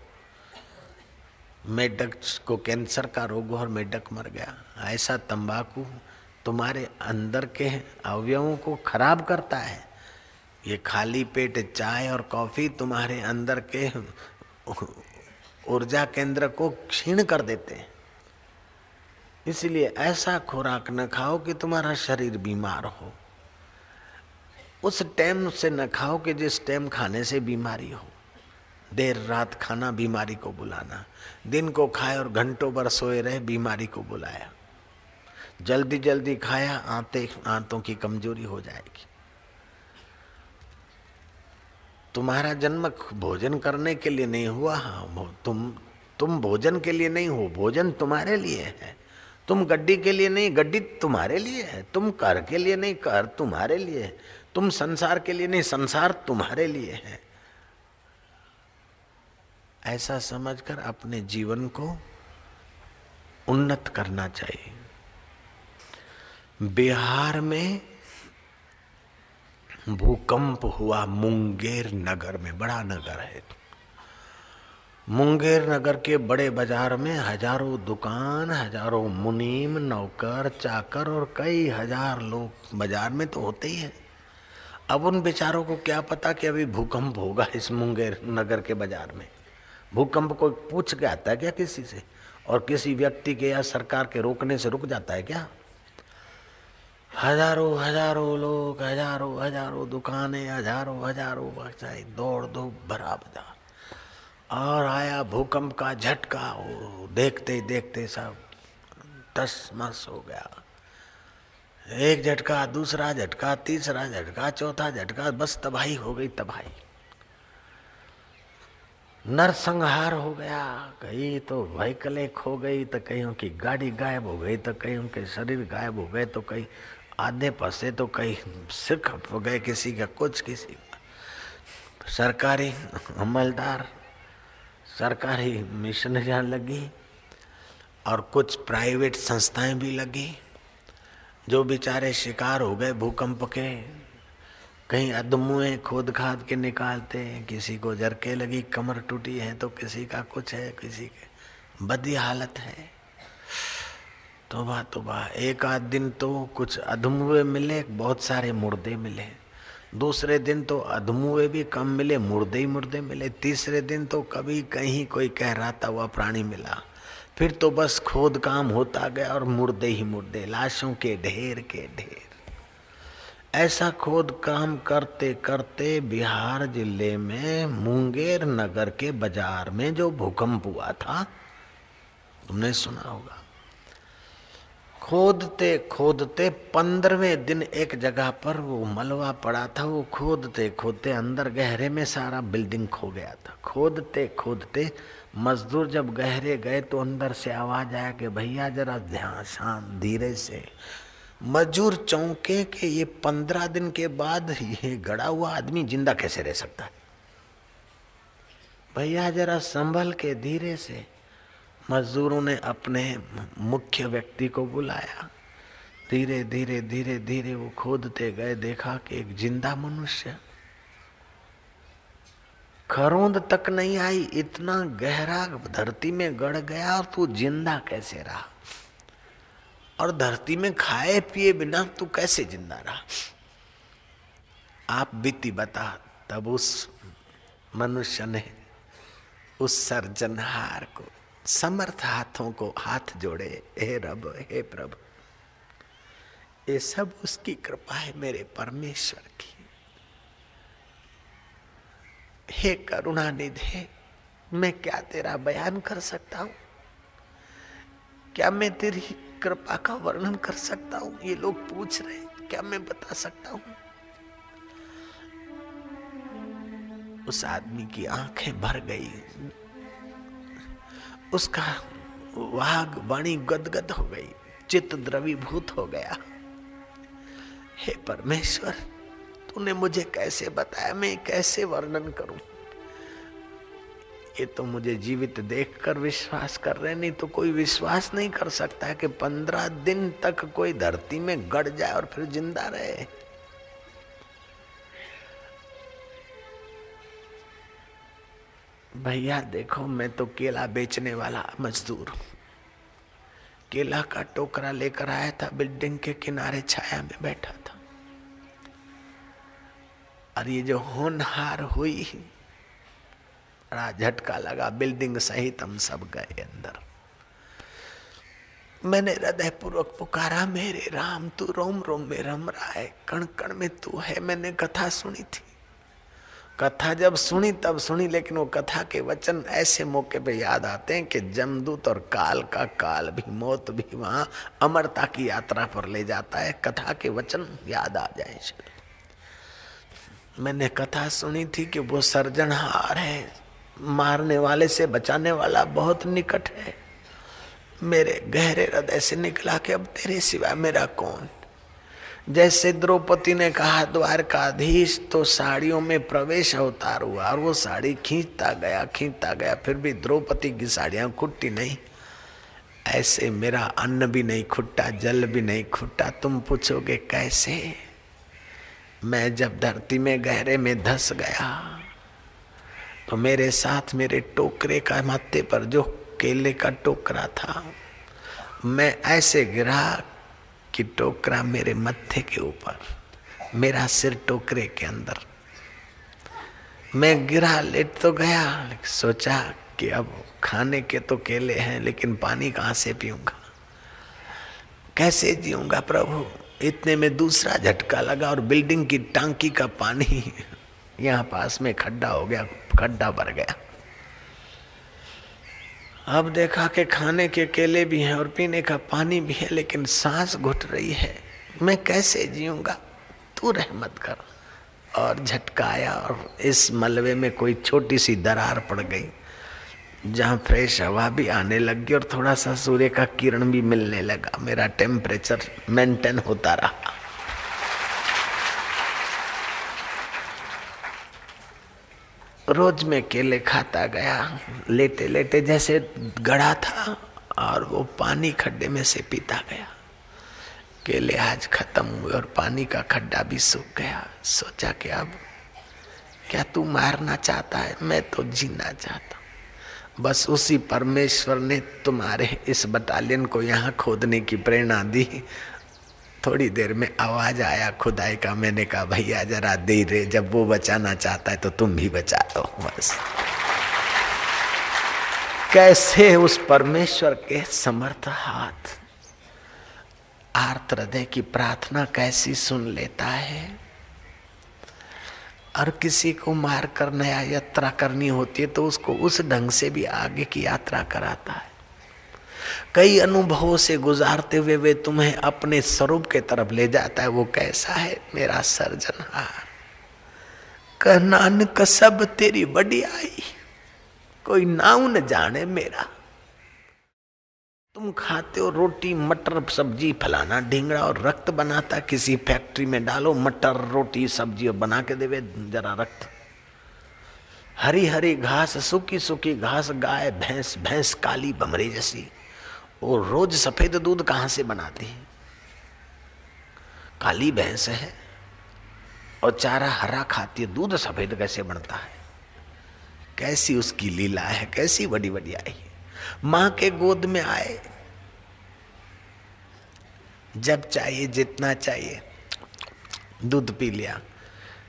मेढक को कैंसर का रोग और मेढक मर गया। ऐसा तंबाकू तुम्हारे अंदर के अवयवों को खराब करता है। ये खाली पेट चाय और कॉफ़ी तुम्हारे अंदर के ऊर्जा केंद्र को क्षीण कर देते हैं। इसलिए ऐसा खुराक न खाओ कि तुम्हारा शरीर बीमार हो। उस टाइम से न खाओ कि जिस टाइम खाने से बीमारी हो। देर रात खाना बीमारी को बुलाना, दिन को खाए और घंटों भर सोए रहे बीमारी को बुलाया। जल्दी जल्दी खाया आते आंतों की कमज़ोरी हो जाएगी। तुम्हारा जन्म भोजन करने के लिए नहीं हुआ हाँ तुम तुम भोजन के लिए नहीं हो, भोजन तुम्हारे लिए है। तुम गड्डी के लिए नहीं, गड्डी तुम्हारे लिए है। तुम कर के लिए नहीं कर तुम्हारे लिए है। तुम संसार के लिए नहीं, संसार तुम्हारे लिए है। ऐसा समझकर अपने जीवन को उन्नत करना चाहिए। बिहार में भूकंप हुआ मुंगेर नगर में, बड़ा नगर है मुंगेर नगर के बड़े बाज़ार में हज़ारों दुकान, हज़ारों मुनीम, नौकर, चाकर और कई हज़ार लोग बाज़ार में तो होते ही हैं। अब उन बेचारों को क्या पता कि अभी भूकंप होगा इस मुंगेर नगर के बाज़ार में? भूकंप को पूछ के आता है क्या किसी से? और किसी व्यक्ति के या सरकार के रोकने से रुक जाता है क्या? हज़ारों हज़ारों लोग, हज़ारों हज़ारों दुकानें, हज़ारों हज़ारों बचाई दौड़ दो भरा बाज़ार और आया भूकंप का झटका, वो देखते देखते सब टस मस हो गया। एक झटका, दूसरा झटका, तीसरा झटका, चौथा झटका, बस तबाही हो गई, तबाही। नरसंहार हो गया, कहीं तो व्हीकलें खो गई तो कहीं की गाड़ी गायब हो गई तो कहीं उनके शरीर गायब हो गए तो कहीं आधे फंसे तो कहीं सिर खप गए, किसी का कुछ, किसी का। सरकारी अमलदार सरकारी मिशनरियाँ लगी और कुछ प्राइवेट संस्थाएँ भी लगी, जो बेचारे शिकार हो गए भूकंप के। कहीं अदमुए खोद खाद के निकालते हैं, किसी को जरके लगी, कमर टूटी है तो किसी का कुछ है, किसी के बदी हालत है। तोबा तोबा। एक आध दिन तो कुछ अधमुए मिले, बहुत सारे मुर्दे मिले। दूसरे दिन तो अधमुए भी कम मिले, मुर्दे ही मुर्दे मिले। तीसरे दिन तो कभी कहीं कोई कह रहा था वह प्राणी मिला। फिर तो बस खोद काम होता गया और मुर्दे ही मुर्दे, लाशों के ढेर के ढेर। ऐसा खोद काम करते करते बिहार ज़िले में, मुंगेर नगर के बाज़ार में जो भूकंप हुआ था, तुमने सुना होगा। खोदते खोदते पंद्रहवें दिन एक जगह पर वो मलबा पड़ा था। वो खोदते खोदते अंदर गहरे में सारा बिल्डिंग खो गया था। खोदते खोदते मजदूर जब गहरे गए तो अंदर से आवाज़ आया कि भैया जरा ध्यान शांत, धीरे से। मजदूर चौंके के ये पंद्रह दिन के बाद ये गड़ा हुआ आदमी ज़िंदा कैसे रह सकता है? भैया जरा संभल के धीरे से मजदूरों ने अपने मुख्य व्यक्ति को बुलाया। धीरे धीरे धीरे धीरे वो खोदते गए, देखा कि एक ज़िंदा मनुष्य। खरोंद तक नहीं आई, इतना गहरा धरती में गड़ गया, और तू ज़िंदा कैसे रहा? और धरती में खाए पिए बिना तू कैसे ज़िंदा रहा? आप बीती बता, तब उस मनुष्य ने उस सर्जनहार को समर्थ हाथों को हाथ जोड़े, हे रब, हे प्रभु, ये सब उसकी कृपा है मेरे परमेश्वर की। हे करुणा निधे मैं क्या तेरा बयान कर सकता हूँ? क्या मैं तेरी कृपा का वर्णन कर सकता हूँ? ये लोग पूछ रहे हैं, क्या मैं बता सकता हूँ? उस आदमी की आँखें भर गई। उसका वाग वाणी गदगद हो गई, चित्त द्रवीभूत हो गया। हे परमेश्वर, तूने मुझे कैसे बताया? मैं कैसे वर्णन करूँ? ये तो मुझे जीवित देखकर विश्वास कर रहे नहीं तो कोई विश्वास नहीं कर सकता है कि पंद्रह दिन तक कोई धरती में गड़ जाए और फिर ज़िंदा रहे। भैया, देखो, मैं तो केला बेचने वाला मजदूर केला का टोकरा लेकर आया था, बिल्डिंग के किनारे छाया में बैठा था। और ये जो होनहार हुई, बड़ा झटका लगा, बिल्डिंग सहित हम सब गए अंदर। मैंने हृदय पूर्वक पुकारा, मेरे राम, तू रोम रोम में रम रहा है, कण कण में तू है। मैंने कथा सुनी थी। कथा जब सुनी, तब सुनी, लेकिन वो कथा के वचन ऐसे मौके पे याद आते हैं कि जमदूत और काल का काल भी, मौत भी वहाँ अमरता की यात्रा पर ले जाता है। कथा के वचन याद आ जाए मैंने कथा सुनी थी कि वो सर्जनहार है। मारने वाले से बचाने वाला बहुत निकट है। मेरे गहरे हृदय से निकला कि अब तेरे सिवा मेरा कौन? जैसे द्रौपदी ने कहा, द्वारकाधीश तो साड़ियों में प्रवेश अवतार हुआ और वो साड़ी खींचता गया खींचता गया, फिर भी द्रौपदी की साड़ियाँ खुट्टी नहीं। ऐसे मेरा अन्न भी नहीं खुट्टा जल भी नहीं खुट्टा तुम पूछोगे कैसे? मैं जब धरती में गहरे में धस गया तो मेरे साथ मेरे टोकरे का माथे पर जो केले का टोकरा था, मैं ऐसे गिरा कि टोकरा मेरे मत्थे के ऊपर, मेरा सिर टोकरे के अंदर। मैं गिरा, लेट तो गया सोचा कि अब खाने के तो केले हैं, लेकिन पानी कहाँ से पीऊँगा? कैसे जीऊँगा प्रभु? इतने में दूसरा झटका लगा और बिल्डिंग की टांकी का पानी यहाँ पास में खड्डा हो गया, खड्डा भर गया। अब देखा कि खाने के केले भी हैं और पीने का पानी भी है, लेकिन सांस घुट रही है। मैं कैसे जीऊँगा? तू रहमत कर। और झटकाया और इस मलबे में कोई छोटी सी दरार पड़ गई, जहाँ फ्रेश हवा भी आने लगी और थोड़ा सा सूर्य का किरण भी मिलने लगा। मेरा टेम्परेचर मेंटेन होता रहा। रोज में केले खाता गया लेटे लेटे जैसे गड़ा था, और वो पानी खड्डे में से पीता गया। केले आज खत्म हुए और पानी का खड्डा भी सूख गया। सोचा कि अब क्या तू मारना चाहता है? मैं तो जीना चाहता बस उसी परमेश्वर ने तुम्हारे इस बटालियन को यहाँ खोदने की प्रेरणा दी। थोड़ी देर में आवाज़ आया, खुदाई का। मैंने कहा, भैया, जरा दे रे जब वो बचाना चाहता है तो तुम भी बचा दो बस। कैसे उस परमेश्वर के समर्थ हाथ? आर्त हृदय की प्रार्थना कैसी सुन लेता है? और किसी को मार कर नया यात्रा करनी होती है तो उसको उस ढंग से भी आगे की यात्रा कराता है। कई अनुभवों से गुजारते हुए वे तुम्हें अपने स्वरूप के तरफ़ ले जाता है। वो कैसा है मेरा सर्जनहार कह, नानक, सब तेरी बड़ी आई कोई नाउ न जाने मेरा। तुम खाते हो रोटी, मटर, सब्ज़ी, फलाना ढींगड़ा और रक्त बनाता। किसी फैक्ट्री में डालो, मटर, रोटी, सब्ज़ी और बना के देवे। जरा रक्त। हरी हरी घास, सूखी सूखी घास, गाय, भैंस भैंस काली बमरी जैसी। और रोज सफ़ेद दूध कहाँ से बनाती है? काली भैंस है और चारा हरा खाती है, दूध सफ़ेद कैसे बनता है? कैसी उसकी लीला है, कैसी बड़ी बड़ी आई माँ के गोद में आए। जब चाहिए, जितना चाहिए, दूध पी लिया।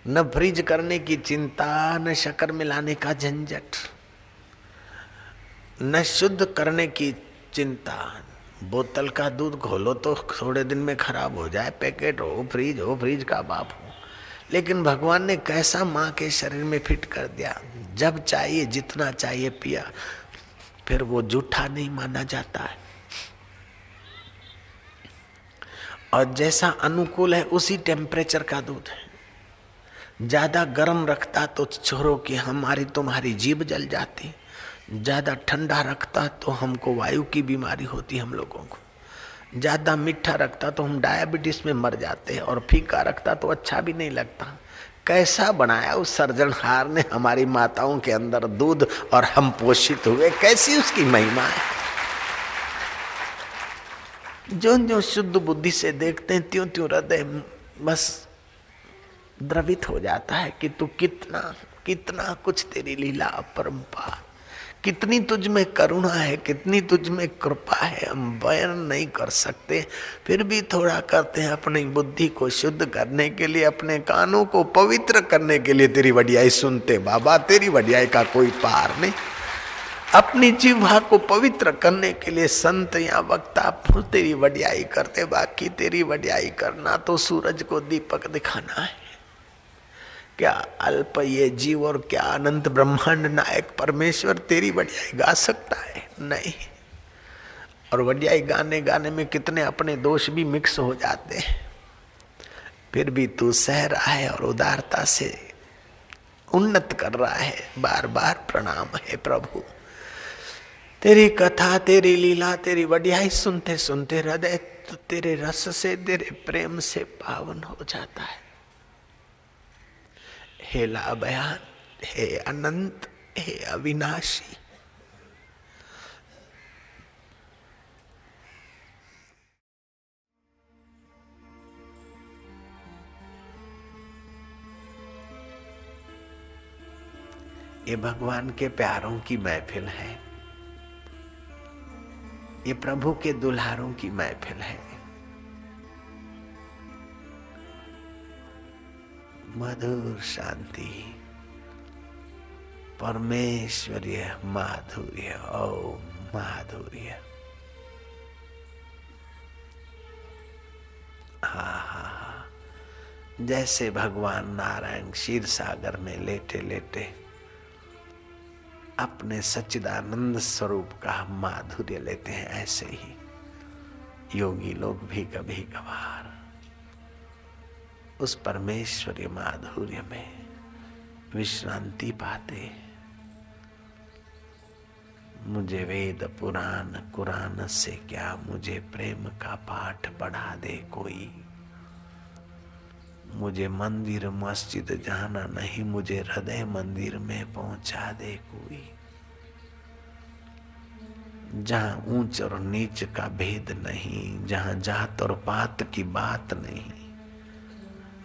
न फ्रिज करने की चिंता, न शक्कर मिलाने का झंझट, न शुद्ध करने की चिंता। बोतल का दूध खोलो तो थोड़े दिन में खराब हो जाए। पैकेट हो, फ्रिज हो, फ्रिज का बाप हो। लेकिन भगवान ने कैसा माँ के शरीर में फिट कर दिया? जब चाहिए, जितना चाहिए पिया। फिर वो जूठा नहीं माना जाता है। और जैसा अनुकूल है, उसी टेम्परेचर का दूध है। ज़्यादा गर्म रखता तो छोरो कि हमारी तुम्हारी जीभ जल जाती। ज़्यादा ठंडा रखता तो हमको वायु की बीमारी होती हम लोगों को। ज़्यादा मीठा रखता तो हम डायबिटीज़ में मर जाते और फीका रखता तो अच्छा भी नहीं लगता। कैसा बनाया उस सर्जनहार ने हमारी माताओं के अंदर दूध और हम पोषित हुए, कैसी उसकी महिमा है? जो जो शुद्ध बुद्धि से देखते हैं त्यों त्यों हृदय बस द्रवित हो जाता है कि तू कितना कितना कुछ तेरी लीला अपरंपार। कितनी तुझ में करुणा है, कितनी तुझ में कृपा है, हम बयान नहीं कर सकते। फिर भी थोड़ा करते हैं अपनी बुद्धि को शुद्ध करने के लिए, अपने कानों को पवित्र करने के लिए। तेरी वडियाई सुनते, बाबा, तेरी वडियाई का कोई पार नहीं। अपनी जीवा को पवित्र करने के लिए संत या वक्ता, फिर तेरी वडियाई करते, बाकी तेरी वडियाई करना तो सूरज को दीपक दिखाना है। क्या अल्प ये जीव और क्या अनंत ब्रह्मांड नायक परमेश्वर तेरी वडियाई गा सकता है? नहीं। और वडियाई गाने गाने में कितने अपने दोष भी मिक्स हो जाते हैं। फिर भी तू सह रहा है और उदारता से उन्नत कर रहा है। बार बार प्रणाम है प्रभु। तेरी कथा, तेरी लीला, तेरी वडियाई सुनते सुनते हृदय तो तेरे रस से, तेरे प्रेम से पावन हो जाता है। हे लाभयान, हे अनंत, हे अविनाशी। ये भगवान के प्यारों की महफिल है। ये प्रभु के दुल्हारों की महफिल है। मधुर शांति। परमेश्वरीय माधुर्य ओम माधुर्य। हा हा हा। जैसे भगवान नारायण क्षीर सागर में लेटे लेटे अपने सच्चिदानंद स्वरूप का माधुर्य लेते हैं, ऐसे ही योगी लोग भी कभी कभार उस परमेश्वरी माधुर्य में विश्रांति पाते। मुझे वेद पुराण, कुरान से क्या मुझे प्रेम का पाठ पढ़ा दे कोई? मुझे मंदिर, मस्जिद जाना नहीं, मुझे हृदय मंदिर में पहुँचा दे कोई? जहाँ ऊंच और नीच का भेद नहीं, जहाँ जात और पात की बात नहीं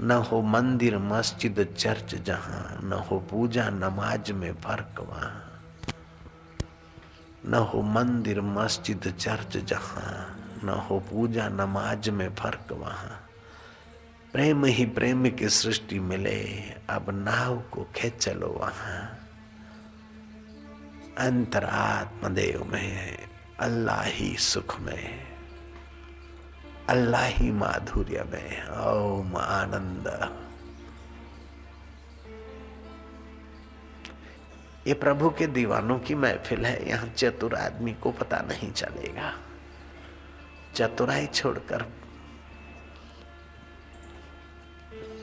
न हो मंदिर, मस्जिद, चर्च जहाँ, न हो पूजा, नमाज़ में फ़र्क वहाँ। न हो मंदिर, मस्जिद, चर्च जहाँ, न हो पूजा, नमाज़ में फ़र्क वहाँ। प्रेम ही प्रेम की सृष्टि मिले, अब नाव को खेच चलो वहाँ। अंतरात्म देव में, अल्लाह ही सुख में। अल्लाह ही माधुर्य में ओम आनंद ये प्रभु के दीवानों की महफिल है। यहाँ चतुर आदमी को पता नहीं चलेगा। चतुराई छोड़कर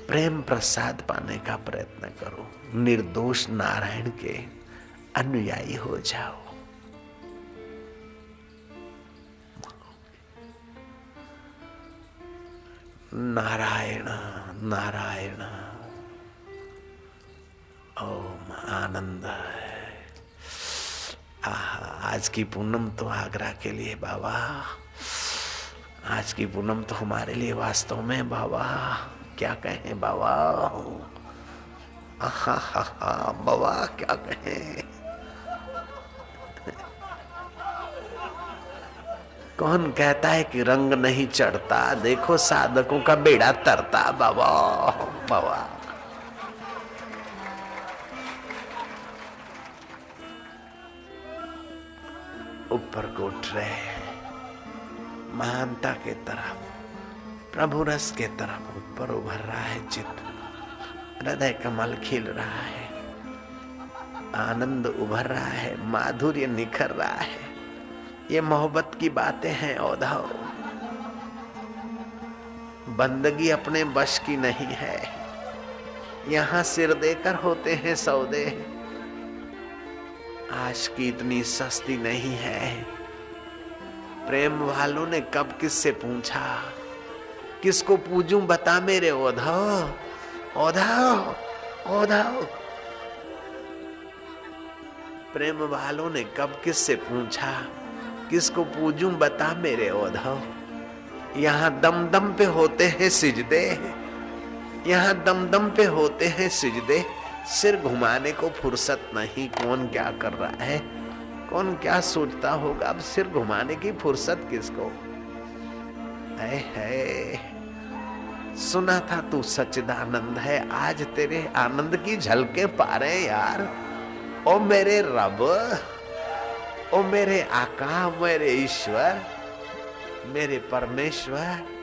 प्रेम प्रसाद पाने का प्रयत्न करो। निर्दोष नारायण के अनुयायी हो जाओ। नारायण नारायण। ओम आनंद। आज की पूनम तो आगरा के लिए बाबा। आज की पूनम तो हमारे लिए वास्तव में बाबा। क्या कहें बाबा? आहा हा हा, बाबा, क्या कहें? कौन कहता है कि रंग नहीं चढ़ता? देखो साधकों का बेड़ा तरता, बाबा बाबा। ऊपर को उठ रहे महानता के तरफ़, प्रभु रस के तरफ़ ऊपर उभर रहा है चित्त। हृदय कमल खिल रहा है, आनंद उभर रहा है, माधुर्य निखर रहा है। ये मोहब्बत की बातें हैं औधव बंदगी अपने बश की नहीं है। यहाँ सिर देकर होते हैं सौदे। आज की इतनी सस्ती नहीं है। प्रेम वालों ने कब किससे पूछा? किसको पूजू बता मेरे ओधव ओधव ओधव प्रेम वालों ने कब किससे पूछा? किसको पूजूं बता मेरे ओधव यहाँ दम दम पे होते हैं सिजदे। यहाँ दम दम पे होते हैं सिजदे। सिर घुमाने को फुर्सत नहीं कौन क्या कर रहा है? कौन क्या सोचता होगा अब सिर घुमाने की फुर्सत किसको? है, है। सुना था तू सच्चिदानंद है आज तेरे आनंद की झलके पा रहे यार। ओ मेरे रब ओ मेरे आका मेरे ईश्वर मेरे परमेश्वर